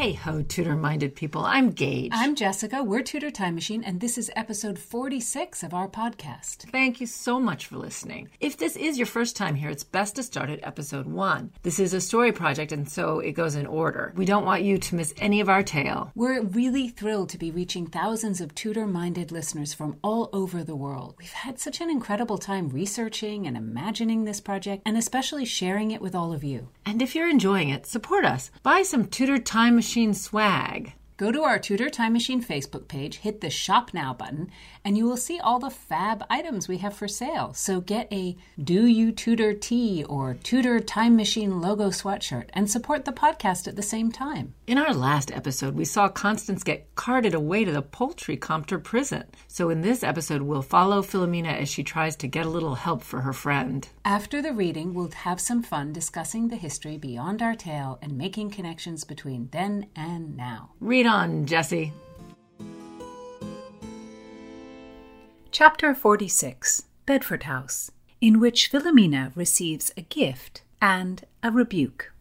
Hey ho, Tudor minded people. I'm Gage. I'm Jessica. We're Tudor Time Machine, and this is episode 46 of our podcast. Thank you so much for listening. If this is your first time here, it's best to start at episode one. This is a story project, and so it goes in order. We don't want you to miss any of our tale. We're really thrilled to be reaching thousands of Tudor minded listeners from all over the world. We've had such an incredible time researching and imagining this project, and especially sharing it with all of you. And if you're enjoying it, support us. Buy some Tudor Time Machine swag. Go to our Tudor Time Machine Facebook page, hit the Shop Now button, and you will see all the fab items we have for sale. So get a Do You Tudor tee or Tudor Time Machine logo sweatshirt and support the podcast at the same time. In our last episode, we saw Constance get carted away to the poultry compter prison. So in this episode, we'll follow Philomena as she tries to get a little help for her friend. After the reading, we'll have some fun discussing the history beyond our tale and making connections between then and now. Read on, Jessie. Chapter 46 Bedford House, in which Philomena receives a gift and a rebuke.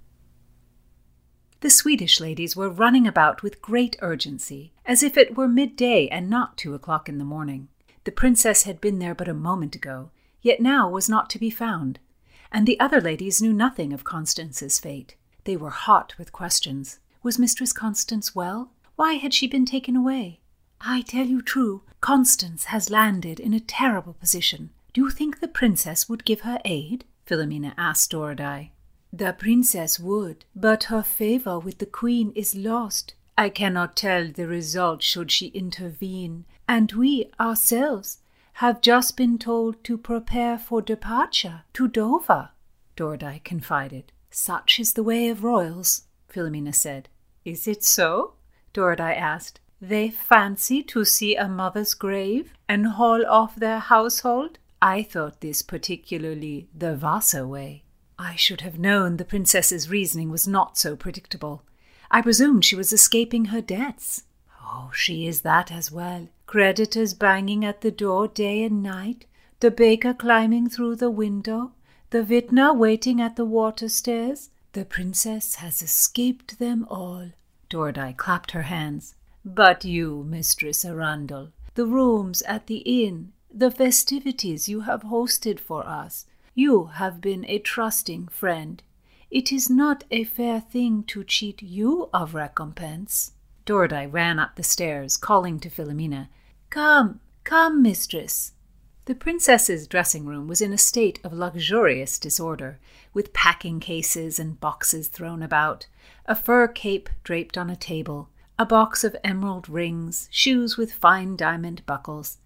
The Swedish ladies were running about with great urgency, as if it were midday and not two o'clock in the morning. The princess had been there but a moment ago, yet now was not to be found, and the other ladies knew nothing of Constance's fate. They were hot with questions. Was Mistress Constance well? Why had she been taken away? I tell you true, Constance has landed in a terrible position. Do you think the princess would give her aid? Philomena asked Doradai. The princess would, but her favor with the queen is lost. I cannot tell the result should she intervene, and we ourselves have just been told to prepare for departure to Dover, Doradai confided. Such is the way of royals, Philomena said. Is it so? Doradai asked. They fancy to see a mother's grave and haul off their household? I thought this particularly the Vasa way. I should have known the princess's reasoning was not so predictable. I presumed she was escaping her debts. Oh, she is that as well. Creditors banging at the door day and night, the baker climbing through the window, the vintner waiting at the water stairs. The princess has escaped them all. Doradai clapped her hands. But you, Mistress Arundel, the rooms at the inn, the festivities you have hosted for us, you have been a trusting friend. It is not a fair thing to cheat you of recompense. Doradai ran up the stairs, calling to Philomena, Come, come, mistress. The princess's dressing room was in a state of luxurious disorder, with packing cases and boxes thrown about, a fur cape draped on a table, a box of emerald rings, shoes with fine diamond buckles.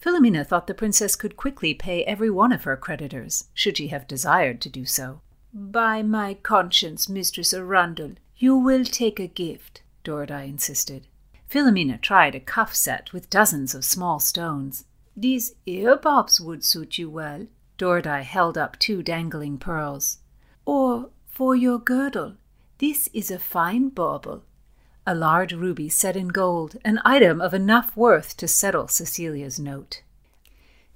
Philomena thought the princess could quickly pay every one of her creditors, should she have desired to do so. By my conscience, Mistress Arundel, you will take a gift, Doradai insisted. Philomena tried a cuff set with dozens of small stones. These earbobs would suit you well. Doradai held up two dangling pearls. Or for your girdle, this is a fine bauble, a large ruby set in gold, an item of enough worth to settle Cecilia's note.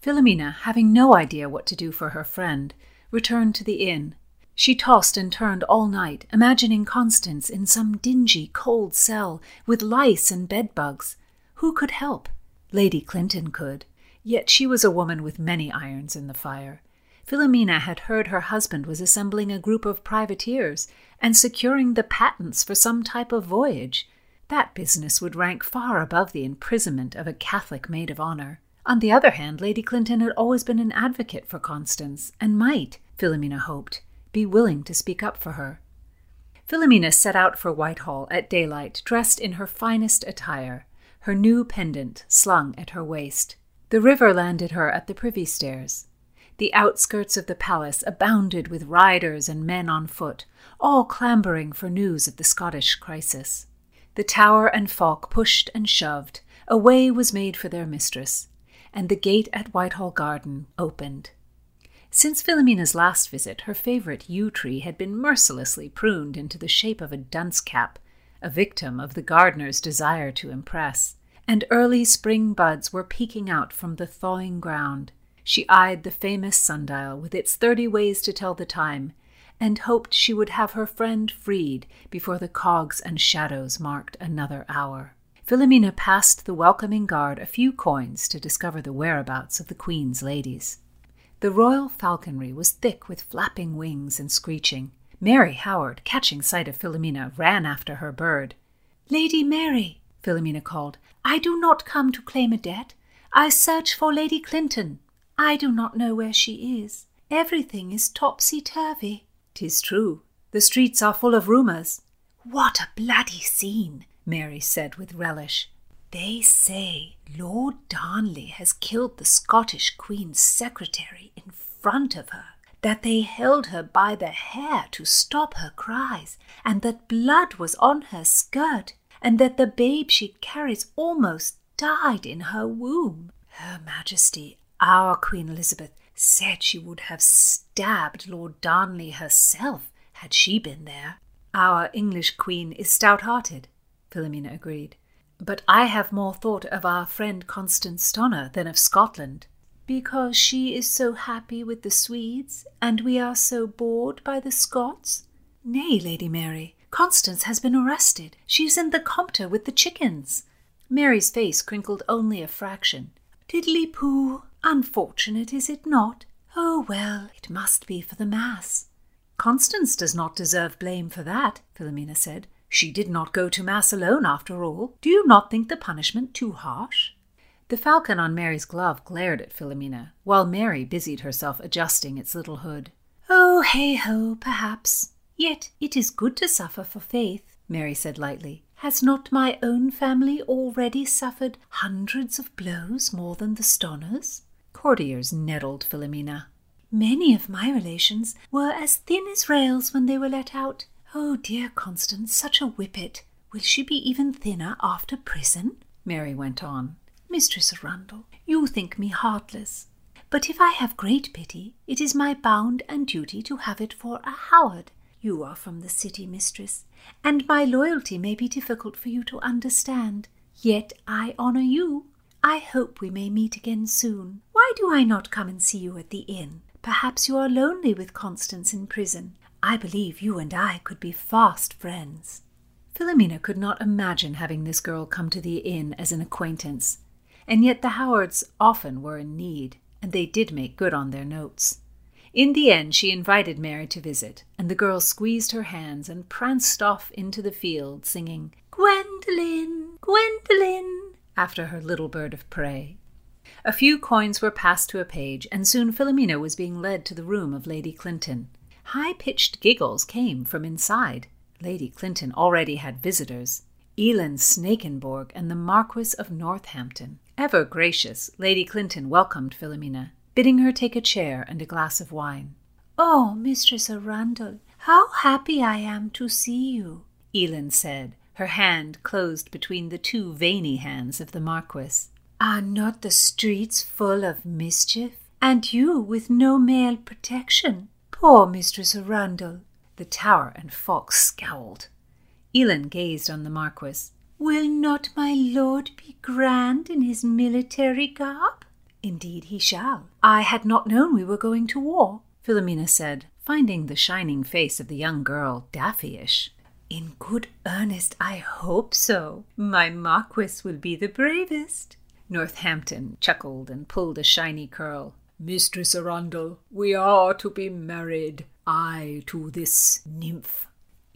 Philomena, having no idea what to do for her friend, returned to the inn. She tossed and turned all night, imagining Constance in some dingy, cold cell with lice and bedbugs. Who could help? Lady Clinton could. Yet she was a woman with many irons in the fire. Philomena had heard her husband was assembling a group of privateers and securing the patents for some type of voyage. That business would rank far above the imprisonment of a Catholic maid of honor. On the other hand, Lady Clinton had always been an advocate for Constance, and might, Philomena hoped, be willing to speak up for her. Philomena set out for Whitehall at daylight, dressed in her finest attire, her new pendant slung at her waist. The river landed her at the privy stairs. The outskirts of the palace abounded with riders and men on foot, all clambering for news of the Scottish crisis. The tower and Falk pushed and shoved, a way was made for their mistress, and the gate at Whitehall Garden opened. Since Philomena's last visit, her favourite yew tree had been mercilessly pruned into the shape of a dunce cap, a victim of the gardener's desire to impress, and early spring buds were peeking out from the thawing ground. She eyed the famous sundial with its thirty ways to tell the time, and hoped she would have her friend freed before the cogs and shadows marked another hour. Philomena passed the welcoming guard a few coins to discover the whereabouts of the Queen's ladies. The royal falconry was thick with flapping wings and screeching. Mary Howard, catching sight of Philomena, ran after her bird. Lady Mary, Philomena called, I do not come to claim a debt. I search for Lady Clinton. I do not know where she is. Everything is topsy turvy. Tis true. The streets are full of rumours. What a bloody scene, Mary said with relish. They say Lord Darnley has killed the Scottish Queen's secretary in front of her, that they held her by the hair to stop her cries, and that blood was on her skirt, and that the babe she carries almost died in her womb. Her Majesty, our Queen Elizabeth, said she would have stabbed Lord Darnley herself had she been there. Our English Queen is stout hearted, Philomena agreed. But I have more thought of our friend Constance Stonner than of Scotland. Because she is so happy with the Swedes, and we are so bored by the Scots? Nay, Lady Mary, Constance has been arrested. She is in the Compter with the chickens. Mary's face crinkled only a fraction. Diddly poo! Unfortunate, is it not? Oh, well, it must be for the Mass. Constance does not deserve blame for that, Philomena said. She did not go to Mass alone, after all. Do you not think the punishment too harsh? The falcon on Mary's glove glared at Philomena, while Mary busied herself adjusting its little hood. Oh, hey ho, perhaps. Yet it is good to suffer for faith, Mary said lightly. Has not my own family already suffered hundreds of blows more than the Stonners? Courtiers nettled Philomena. Many of my relations were as thin as rails when they were let out. Oh, dear Constance, such a whippet! Will she be even thinner after prison? Mary went on. Mistress Arundel, you think me heartless. But if I have great pity, it is my bound and duty to have it for a Howard. You are from the city, mistress, and my loyalty may be difficult for you to understand. Yet I honour you. I hope we may meet again soon. Why do I not come and see you at the inn? Perhaps you are lonely with Constance in prison. I believe you and I could be fast friends. Philomena could not imagine having this girl come to the inn as an acquaintance, and yet the Howards often were in need, and they did make good on their notes. In the end, she invited Mary to visit, and the girl squeezed her hands and pranced off into the field, singing Gwendolen, Gwendolen, after her little bird of prey. A few coins were passed to a page, and soon Philomena was being led to the room of Lady Clinton. High pitched giggles came from inside. Lady Clinton already had visitors Elin Snakenborg and the Marquis of Northampton. Ever gracious, Lady Clinton welcomed Philomena, bidding her take a chair and a glass of wine. Oh, Mistress Arundel, how happy I am to see you, Elin said, her hand closed between the two veiny hands of the Marquis. Are not the streets full of mischief, and you with no male protection? Poor Mistress Arundel! The tower and fox scowled. Elin gazed on the Marquis. Will not my lord be grand in his military garb? Indeed he shall. I had not known we were going to war, Philomena said, finding the shining face of the young girl daffyish. In good earnest, I hope so. My Marquis will be the bravest. Northampton chuckled and pulled a shiny curl. Mistress Arundel, we are to be married, I to this nymph.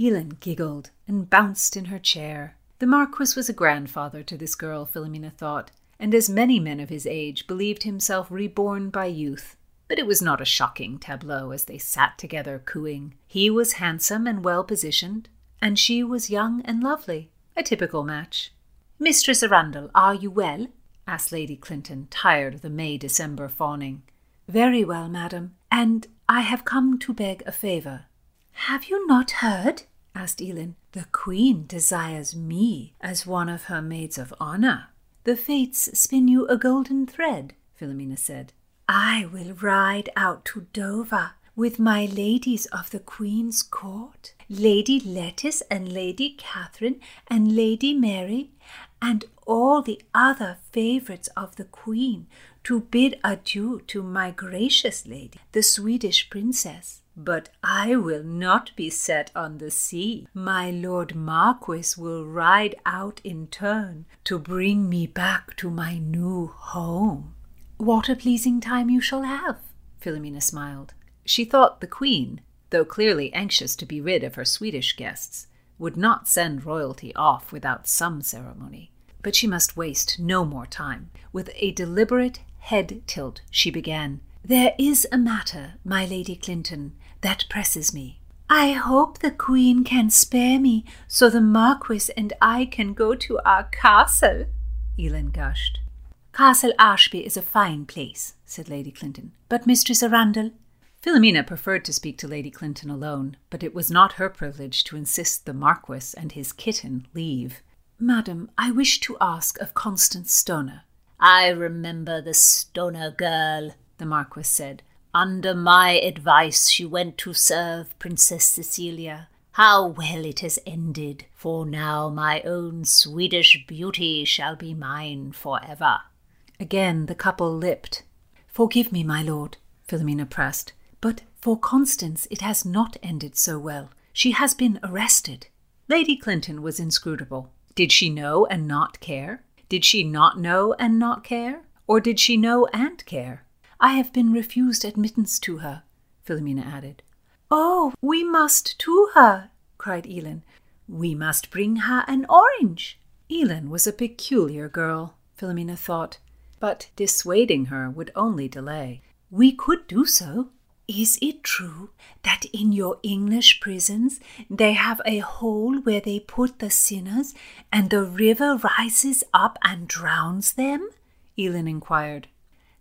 Elin giggled and bounced in her chair. The Marquis was a grandfather to this girl, Philomena thought, and as many men of his age believed himself reborn by youth. But it was not a shocking tableau as they sat together cooing. He was handsome and well positioned, and she was young and lovely. A typical match. Mistress Arundel, are you well? asked Lady Clinton, tired of the May December fawning. Very well, madam, and I have come to beg a favour. Have you not heard? asked Elin. The Queen desires me as one of her maids of honour. The fates spin you a golden thread, Philomena said. I will ride out to Dover with my ladies of the Queen's court, Lady Lettice and Lady Catherine and Lady Mary, and all the other favourites of the Queen, to bid adieu to my gracious lady, the Swedish princess. But I will not be set on the sea. My lord Marquis will ride out in turn to bring me back to my new home. What a pleasing time you shall have, Philomena smiled. She thought the queen, though clearly anxious to be rid of her Swedish guests, would not send royalty off without some ceremony. But she must waste no more time. With a deliberate head tilt, she began. There is a matter, my Lady Clinton, that presses me. I hope the Queen can spare me so the Marquis and I can go to our castle, Elin gushed. Castle Ashby is a fine place, said Lady Clinton. But Mistress Arundel? Philomena preferred to speak to Lady Clinton alone, but it was not her privilege to insist the Marquis and his kitten leave. Madam, I wish to ask of Constance Stoner. I remember the Stoner girl, the Marquis said. Under my advice, she went to serve Princess Cecilia. How well it has ended, for now my own Swedish beauty shall be mine for ever. Again the couple lipped. Forgive me, my lord, Philomena pressed, but for Constance it has not ended so well. She has been arrested. Lady Clinton was inscrutable. Did she know and not care? Did she not know and not care? Or did she know and care? I have been refused admittance to her, Philomena added. Oh, we must to her, cried Elin. We must bring her an orange. Elin was a peculiar girl, Philomena thought, but dissuading her would only delay. We could do so. Is it true that in your English prisons they have a hole where they put the sinners and the river rises up and drowns them? Elin inquired.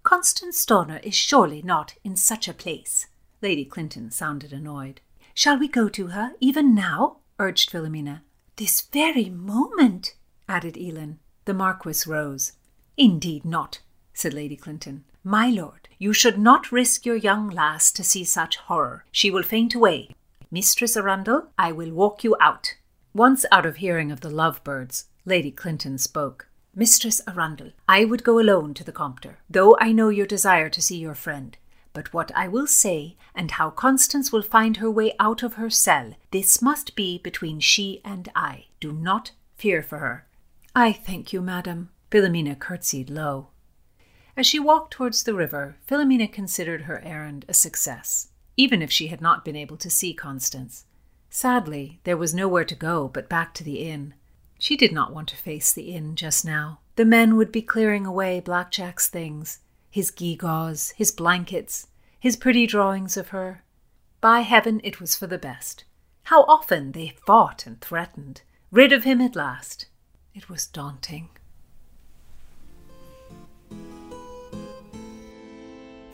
Constance Stoner is surely not in such a place. Lady Clinton sounded annoyed. Shall we go to her, even now? urged Philomena. This very moment, added Elin. The Marquis rose. Indeed not, said Lady Clinton. My lord, you should not risk your young lass to see such horror. She will faint away. Mistress Arundel, I will walk you out. Once out of hearing of the lovebirds, Lady Clinton spoke. Mistress Arundel, I would go alone to the Compter, though I know your desire to see your friend. But what I will say, and how Constance will find her way out of her cell, this must be between she and I. Do not fear for her. I thank you, madam. Philomena curtsied low. As she walked towards the river, Philomena considered her errand a success, even if she had not been able to see Constance. Sadly, there was nowhere to go but back to the inn. She did not want to face the inn just now. The men would be clearing away Blackjack's things his gewgaws, his blankets, his pretty drawings of her. By heaven, it was for the best. How often they fought and threatened. Rid of him at last. It was daunting.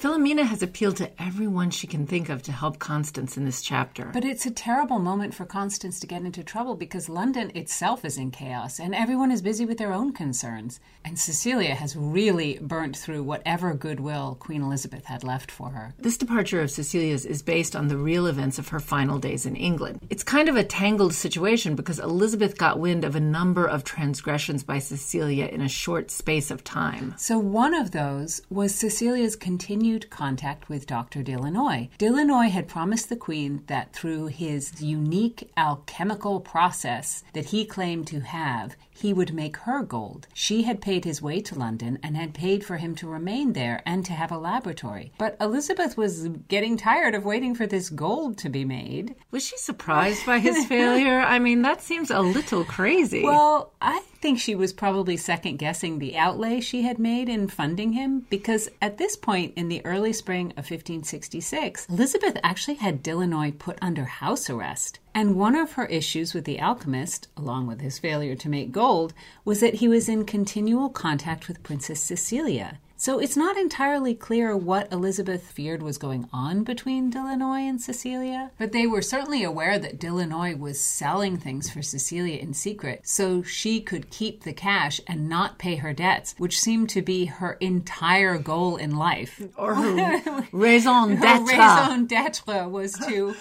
Philomena has appealed to everyone she can think of to help Constance in this chapter. But it's a terrible moment for Constance to get into trouble because London itself is in chaos and everyone is busy with their own concerns. And Cecilia has really burnt through whatever goodwill Queen Elizabeth had left for her. This departure of Cecilia's is based on the real events of her final days in England. It's kind of a tangled situation because Elizabeth got wind of a number of transgressions by Cecilia in a short space of time. So one of those was Cecilia's continued contact with Dr. Delannoy. Delannoy had promised the Queen that through his unique alchemical process that he claimed to have, he would make her gold. She had paid his way to London and had paid for him to remain there and to have a laboratory. But Elizabeth was getting tired of waiting for this gold to be made. Was she surprised by his failure? I mean, that seems a little crazy. Well, I think she was probably second guessing the outlay she had made in funding him because at this point in the early spring of 1566, Elizabeth actually had Delannoy put under house arrest. And one of her issues with the alchemist, along with his failure to make gold, was that he was in continual contact with Princess Cecilia. So it's not entirely clear what Elizabeth feared was going on between Delannoy and Cecilia, but they were certainly aware that Delannoy was selling things for Cecilia in secret so she could keep the cash and not pay her debts, which seemed to be her entire goal in life. Or her raison Her raison d'etre was to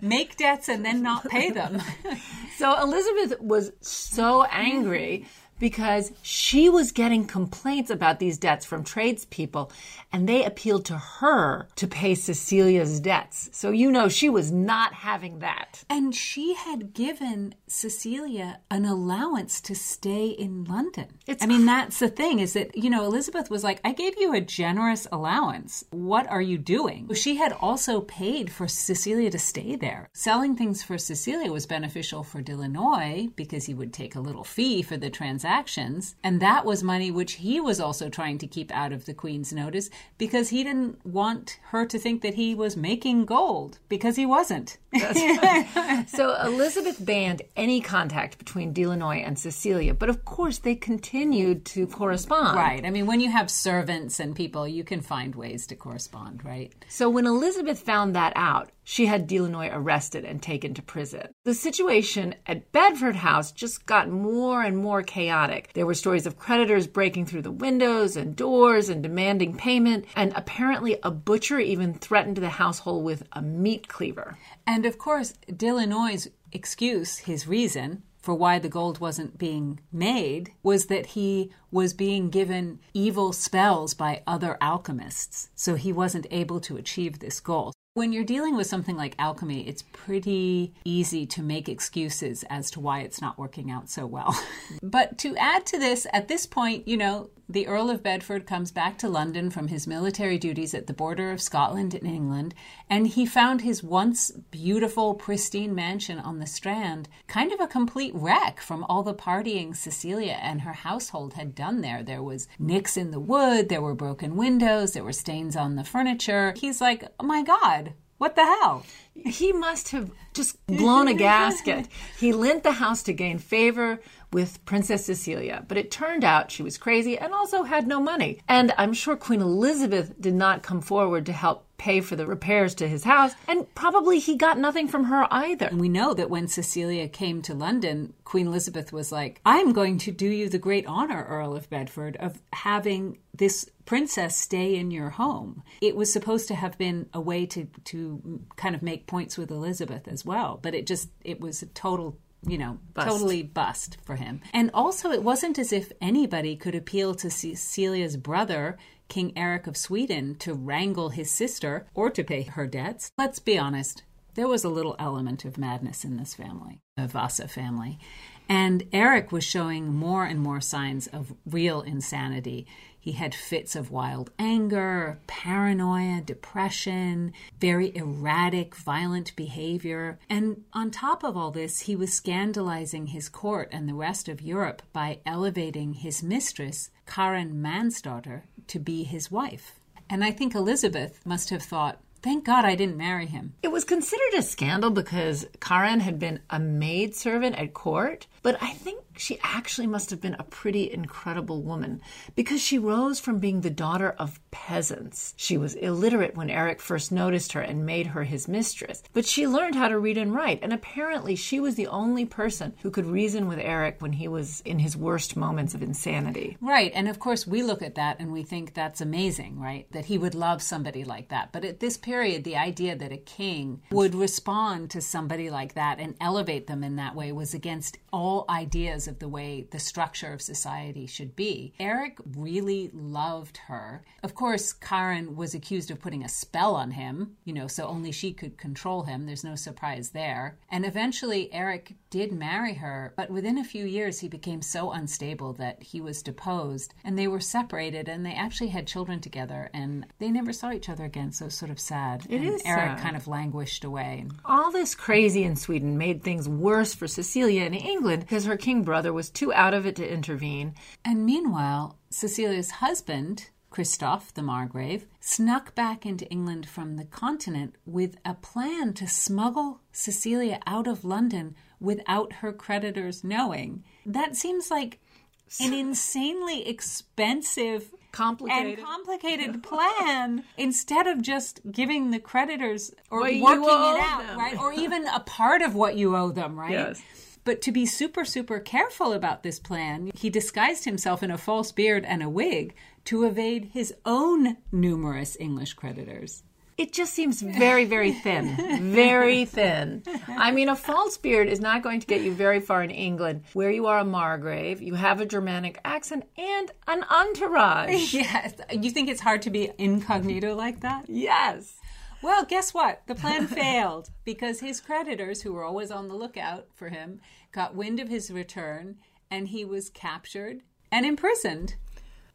make debts and then not pay them. So Elizabeth was so angry because she was getting complaints about these debts from tradespeople and they appealed to her to pay Cecilia's debts. So you know she was not having that. And she had given Cecilia an allowance to stay in London. It's I mean, that's the thing is that, you know, Elizabeth was like, I gave you a generous allowance. What are you doing? She had also paid for Cecilia to stay there. Selling things for Cecilia was beneficial for Delanoy because he would take a little fee for the transactions. And that was money which he was also trying to keep out of the Queen's notice because he didn't want her to think that he was making gold because he wasn't. So Elizabeth banned any contact between Delanoy and Cecilia, but of course they continued to correspond. Right. I mean, when you have servants and people, you can find ways to correspond, right? So when Elizabeth found that out, she had Delanoy arrested and taken to prison. The situation at Bedford House just got more and more chaotic. There were stories of creditors breaking through the windows and doors and demanding payment, and apparently a butcher even threatened the household with a meat cleaver. And of course, Delanoy's excuse, his reason for why the gold wasn't being made, was that he was being given evil spells by other alchemists. So he wasn't able to achieve this goal. When you're dealing with something like alchemy, it's pretty easy to make excuses as to why it's not working out so well. but to add to this, at this point, you know, the Earl of Bedford comes back to London from his military duties at the border of Scotland and England, and he found his once beautiful, pristine mansion on the Strand kind of a complete wreck from all the partying Cecilia and her household had done there. There was nicks in the wood, there were broken windows, there were stains on the furniture. He's like, oh my God, what the hell? He must have just blown a gasket. He lent the house to gain favor with Princess Cecilia, but it turned out she was crazy and also had no money. And I'm sure Queen Elizabeth did not come forward to help pay for the repairs to his house, and probably he got nothing from her either. We know that when Cecilia came to London, Queen Elizabeth was like, I'm going to do you the great honor, Earl of Bedford, of having this princess stay in your home. It was supposed to have been a way to, to kind of make points with Elizabeth as well, but it just, it was a total you know, Bust. totally bust for him. And also, it wasn't as if anybody could appeal to Cecilia's brother, King Eric of Sweden, to wrangle his sister or to pay her debts. Let's be honest, there was a little element of madness in this family, the Vasa family. And Eric was showing more and more signs of real insanity. He had fits of wild anger, paranoia, depression, very erratic, violent behavior. And on top of all this, he was scandalizing his court and the rest of Europe by elevating his mistress, Karen Mansdaughter, to be his wife. And I think Elizabeth must have thought, thank God I didn't marry him. It was considered a scandal because Karen had been a maid servant at court, but I think she actually must have been a pretty incredible woman because she rose from being the daughter of peasants. She was illiterate when Eric first noticed her and made her his mistress, but she learned how to read and write, and apparently she was the only person who could reason with Eric when he was in his worst moments of insanity. Right. And of course, we look at that and we think that's amazing, right? That he would love somebody like that. But at this period, the idea that a king would respond to somebody like that and elevate them in that way was against all ideas of the way the structure of society should be. Eric really loved her. Of course, Karen was accused of putting a spell on him, you know, so only she could control him. There's no surprise there. And eventually, Eric did marry her, but within a few years, he became so unstable that he was deposed and they were separated and they actually had children together and they never saw each other again. So it's sort of sad. It and is Eric sad. kind of languished away. All this crazy in Sweden made things worse for Cecilia in England because her king brother was too out of it to intervene. And meanwhile, Cecilia's husband, Christoph the Margrave, snuck back into England from the continent with a plan to smuggle Cecilia out of London without her creditors knowing. That seems like an insanely expensive Complicated. and complicated plan instead of just giving the creditors or What working it out, them. right? Or even a part of what you owe them, right? Yes. But to be super, super careful about this plan, he disguised himself in a false beard and a wig to evade his own numerous English creditors. it just seems very, very thin. Very thin. I mean, a false beard is not going to get you very far in England, where you are a Margrave, you have a Germanic accent, and an entourage. Yes. You think it's hard to be incognito like that? Yes. Well, guess what? The plan failed because his creditors, who were always on the lookout for him, got wind of his return and he was captured and imprisoned.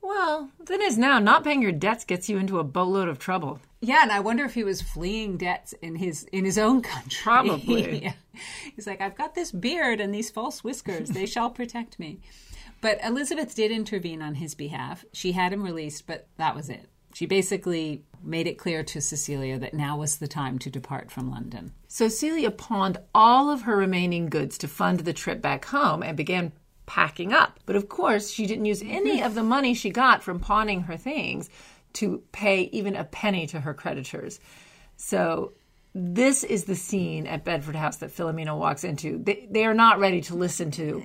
Well, then as now, not paying your debts gets you into a boatload of trouble. Yeah, and I wonder if he was fleeing debts in his in his own country. Probably. yeah. He's like, I've got this beard and these false whiskers. They shall protect me. But Elizabeth did intervene on his behalf. She had him released, but that was it. She basically made it clear to Cecilia that now was the time to depart from London. So Celia pawned all of her remaining goods to fund the trip back home and began packing up. But of course, she didn't use any of the money she got from pawning her things to pay even a penny to her creditors. So this is the scene at Bedford House that Philomena walks into. They, they are not ready to listen to,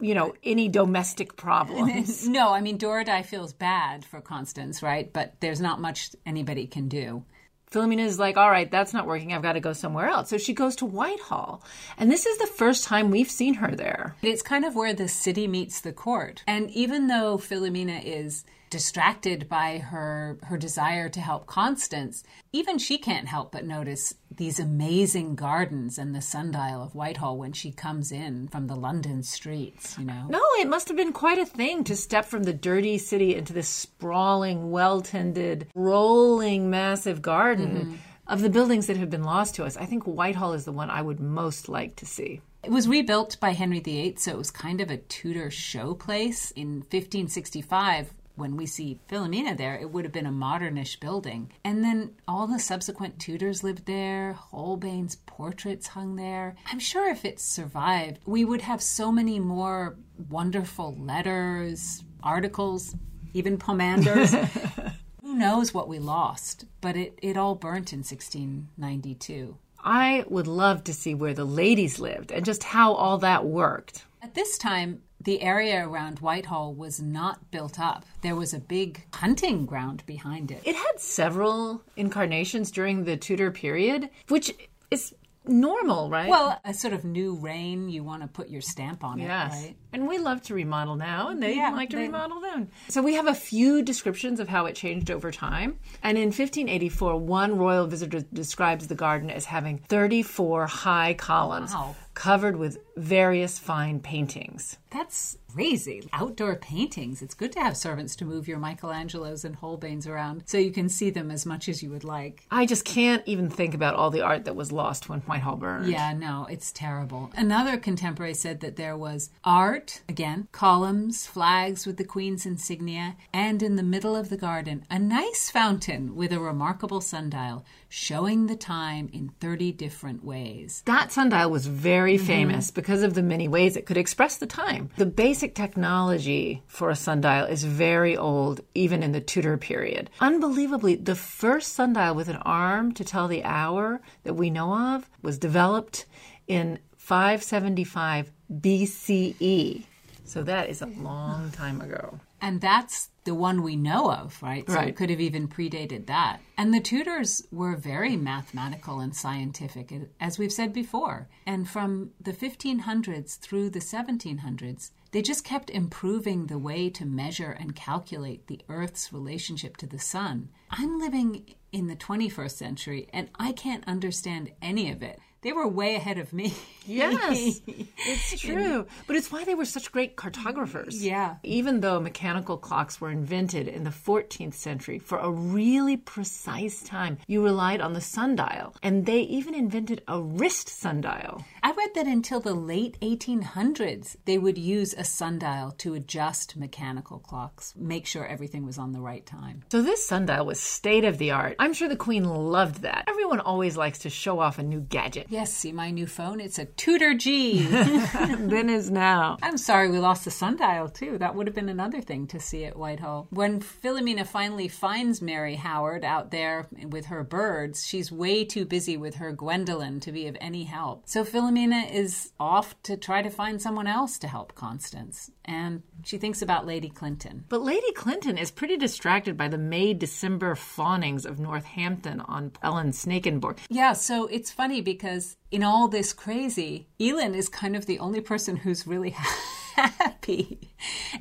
you know, any domestic problems. No, I mean, Doradai feels bad for Constance, right? But there's not much anybody can do. Philomena is like, all right, that's not working. I've got to go somewhere else. So she goes to Whitehall. And this is the first time we've seen her there. It's kind of where the city meets the court. And even though Philomena is distracted by her her desire to help Constance, even she can't help but notice these amazing gardens and the sundial of Whitehall when she comes in from the London streets, you know. No, it must have been quite a thing to step from the dirty city into this sprawling, well tended, rolling, massive garden. Mm-hmm. Of the buildings that have been lost to us, I think Whitehall is the one I would most like to see. It was rebuilt by Henry VIII, so it was kind of a Tudor showplace. In 1565, when we see Philomena there, it would have been a modernish building. And then all the subsequent Tudors lived there, Holbein's portraits hung there. I'm sure if it survived, we would have so many more wonderful letters, articles, even pomanders. Who knows what we lost, but it, it all burnt in 1692. I would love to see where the ladies lived and just how all that worked. At this time, the area around Whitehall was not built up. There was a big hunting ground behind it. It had several incarnations during the Tudor period, which is normal, right? Well, a sort of new reign, you want to put your stamp on yes. it, right? And we love to remodel now, and they Yeah, like to they- remodel then. So we have a few descriptions of how it changed over time. And in 1584, one royal visitor describes the garden as having 34 high columns Wow. Covered with various fine paintings. That's crazy. Outdoor paintings. It's good to have servants to move your Michelangelos and Holbeins around so you can see them as much as you would like. I just can't even think about all the art that was lost when Whitehall burned. Yeah, no, it's terrible. Another contemporary said that there was art, again, columns, flags with the Queen's insignia, and in the middle of the garden, a nice fountain with a remarkable sundial showing the time in 30 different ways. That sundial was very Mm-hmm. famous because of the many ways it could express the time. The basic technology for a sundial is very old, even in the Tudor period. Unbelievably, the first sundial with an arm to tell the hour that we know of was developed in 575 BCE. So that is a long time ago. And that's the one we know of, right? So Right. it could have even predated that. And the Tudors were very mathematical and scientific, as we've said before. And from the 1500s through the 1700s, they just kept improving the way to measure and calculate the Earth's relationship to the sun. I'm living in the 21st century and I can't understand any of it. They were way ahead of me. Yes, it's true. But it's why they were such great cartographers. Yeah. Even though mechanical clocks were invented in the 14th century for a really precise time, you relied on the sundial. And they even invented a wrist sundial. I read that until the late 1800s, they would use a sundial to adjust mechanical clocks, make sure everything was on the right time. So this sundial was state of the art. I'm sure the queen loved that. Everyone always likes to show off a new gadget. Yes, see my new phone? It's a Tudor G. then is now. I'm sorry we lost the sundial too. That would have been another thing to see at Whitehall. When Philomena finally finds Mary Howard out there with her birds, she's way too busy with her Gwendolyn to be of any help. So Philomena is off to try to find someone else to help Constance, and she thinks about Lady Clinton. But Lady Clinton is pretty distracted by the May December fawnings of Northampton on Elin Snakenborg. Yeah, so it's funny because in all this crazy, Elin is kind of the only person who's really happy.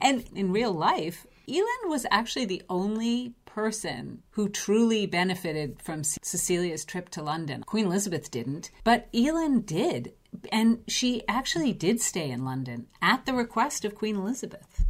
And in real life, Elin was actually the only person who truly benefited from Cecilia's trip to London. Queen Elizabeth didn't, but Elin did. And she actually did stay in London at the request of Queen Elizabeth.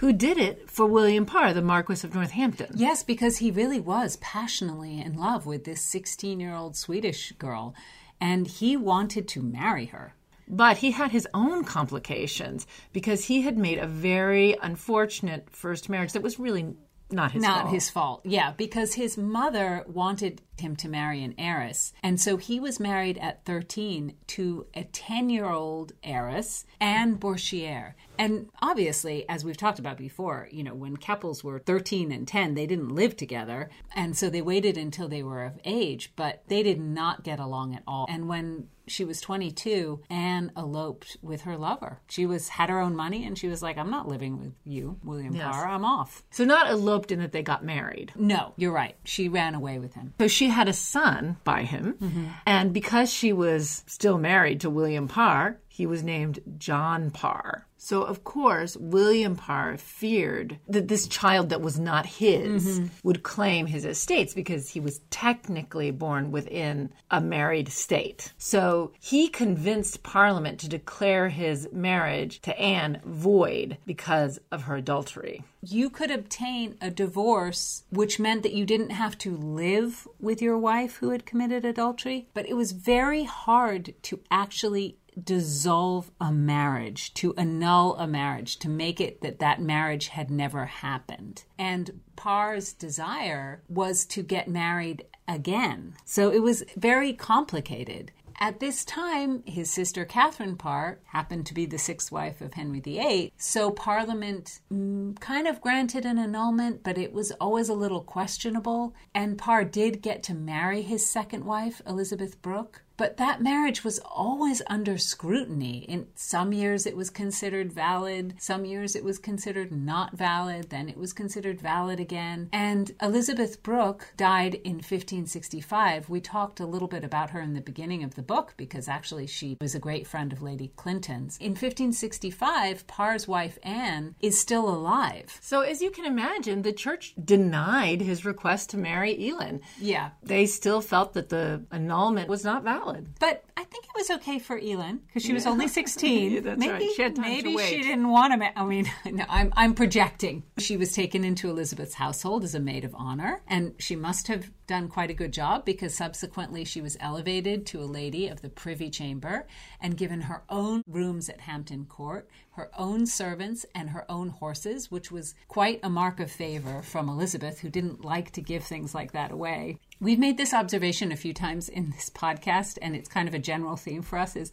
Who did it for William Parr, the Marquis of Northampton? Yes, because he really was passionately in love with this 16 year old Swedish girl, and he wanted to marry her. But he had his own complications because he had made a very unfortunate first marriage that was really not his not fault. his fault. Yeah, because his mother wanted him to marry an heiress. And so he was married at 13 to a 10 year old heiress, Anne Bourchier. And obviously, as we've talked about before, you know, when couples were 13 and 10, they didn't live together. And so they waited until they were of age, but they did not get along at all. And when she was 22, Anne eloped with her lover. She was had her own money and she was like, I'm not living with you, William Yes. Parr. I'm off. So not eloped in that they got married. No, you're right. She ran away with him. So she had a son by him, mm-hmm. and because she was still married to William Parr, he was named John Parr. So, of course, William Parr feared that this child that was not his mm-hmm. would claim his estates because he was technically born within a married state. So, he convinced Parliament to declare his marriage to Anne void because of her adultery. you could obtain a divorce, which meant that you didn't have to live with your wife who had committed adultery. But it was very hard to actually dissolve a marriage, to annul a marriage, to make it that that marriage had never happened. And Parr's desire was to get married again. So it was very complicated. At this time, his sister Catherine Parr happened to be the sixth wife of Henry VIII, so Parliament mm, kind of granted an annulment, but it was always a little questionable. And Parr did get to marry his second wife, Elizabeth Brooke. But that marriage was always under scrutiny. In some years it was considered valid, some years it was considered not valid, then it was considered valid again. And Elizabeth Brooke died in 1565. We talked a little bit about her in the beginning of the book because actually she was a great friend of Lady Clinton's. In 1565, Parr's wife Anne is still alive. So, as you can imagine, the church denied his request to marry Elin. Yeah. They still felt that the annulment was not valid. But I think it was okay for Elin because she was only 16. Yeah, that's maybe right. She had time to wait. she didn't want to. Ma- I mean, no, I'm, I'm projecting. She was taken into Elizabeth's household as a maid of honor, and she must have done quite a good job because subsequently she was elevated to a lady of the Privy Chamber and given her own rooms at Hampton Court, her own servants, and her own horses, which was quite a mark of favor from Elizabeth, who didn't like to give things like that away. We've made this observation a few times in this podcast, and it's kind of a general theme for us is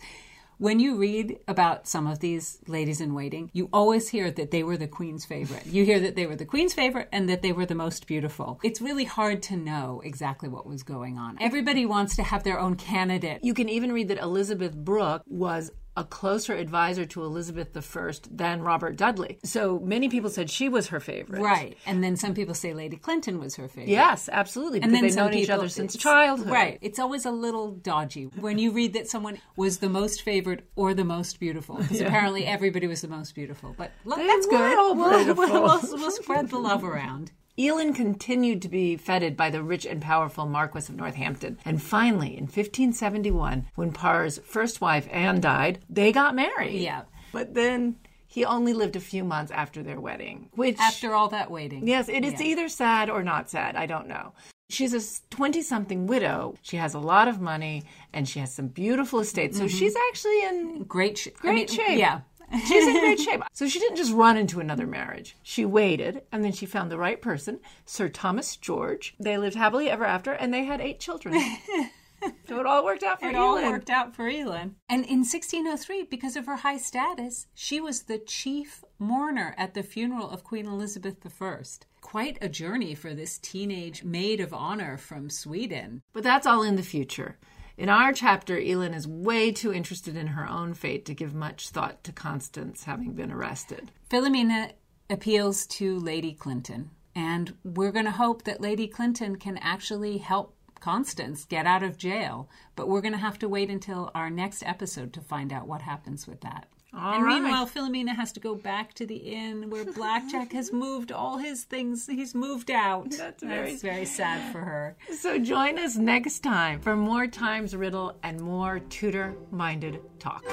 when you read about some of these ladies in waiting, you always hear that they were the queen's favorite. You hear that they were the queen's favorite and that they were the most beautiful. It's really hard to know exactly what was going on. Everybody wants to have their own candidate. You can even read that Elizabeth Brooke was a closer advisor to Elizabeth I than Robert Dudley. So many people said she was her favorite. Right. And then some people say Lady Clinton was her favorite. Yes, absolutely. And then they've known each other since childhood. Right. It's always a little dodgy when you read that someone was the most favored or the most beautiful. Because apparently everybody was the most beautiful. But look, that's good. all We'll, beautiful. we'll, we'll, we'll spread the love around. Elin continued to be feted by the rich and powerful Marquis of Northampton. And finally, in 1571, when Parr's first wife, Anne, died, they got married. Yeah. But then he only lived a few months after their wedding, which. After all that waiting. Yes, it is Yeah. either sad or not sad. I don't know. She's a 20 something widow. She has a lot of money and she has some beautiful estates. So mm-hmm. she's actually in Great, sh- I great mean, shape. Yeah. She's in great shape. So she didn't just run into another marriage. She waited and then she found the right person, Sir Thomas George. They lived happily ever after and they had eight children. so it all worked out for It all worked out for Elin. And in 1603, because of her high status, she was the chief mourner at the funeral of Queen Elizabeth I. Quite a journey for this teenage maid of honor from Sweden. But that's all in the future. In our chapter, Elin is way too interested in her own fate to give much thought to Constance having been arrested. Philomena appeals to Lady Clinton, and we're going to hope that Lady Clinton can actually help Constance get out of jail, but we're going to have to wait until our next episode to find out what happens with that. All and right. meanwhile, Philomena has to go back to the inn where Blackjack has moved all his things. He's moved out. That's very- very sad for her. So join us next time for more Times Riddle and more Tudor minded talk.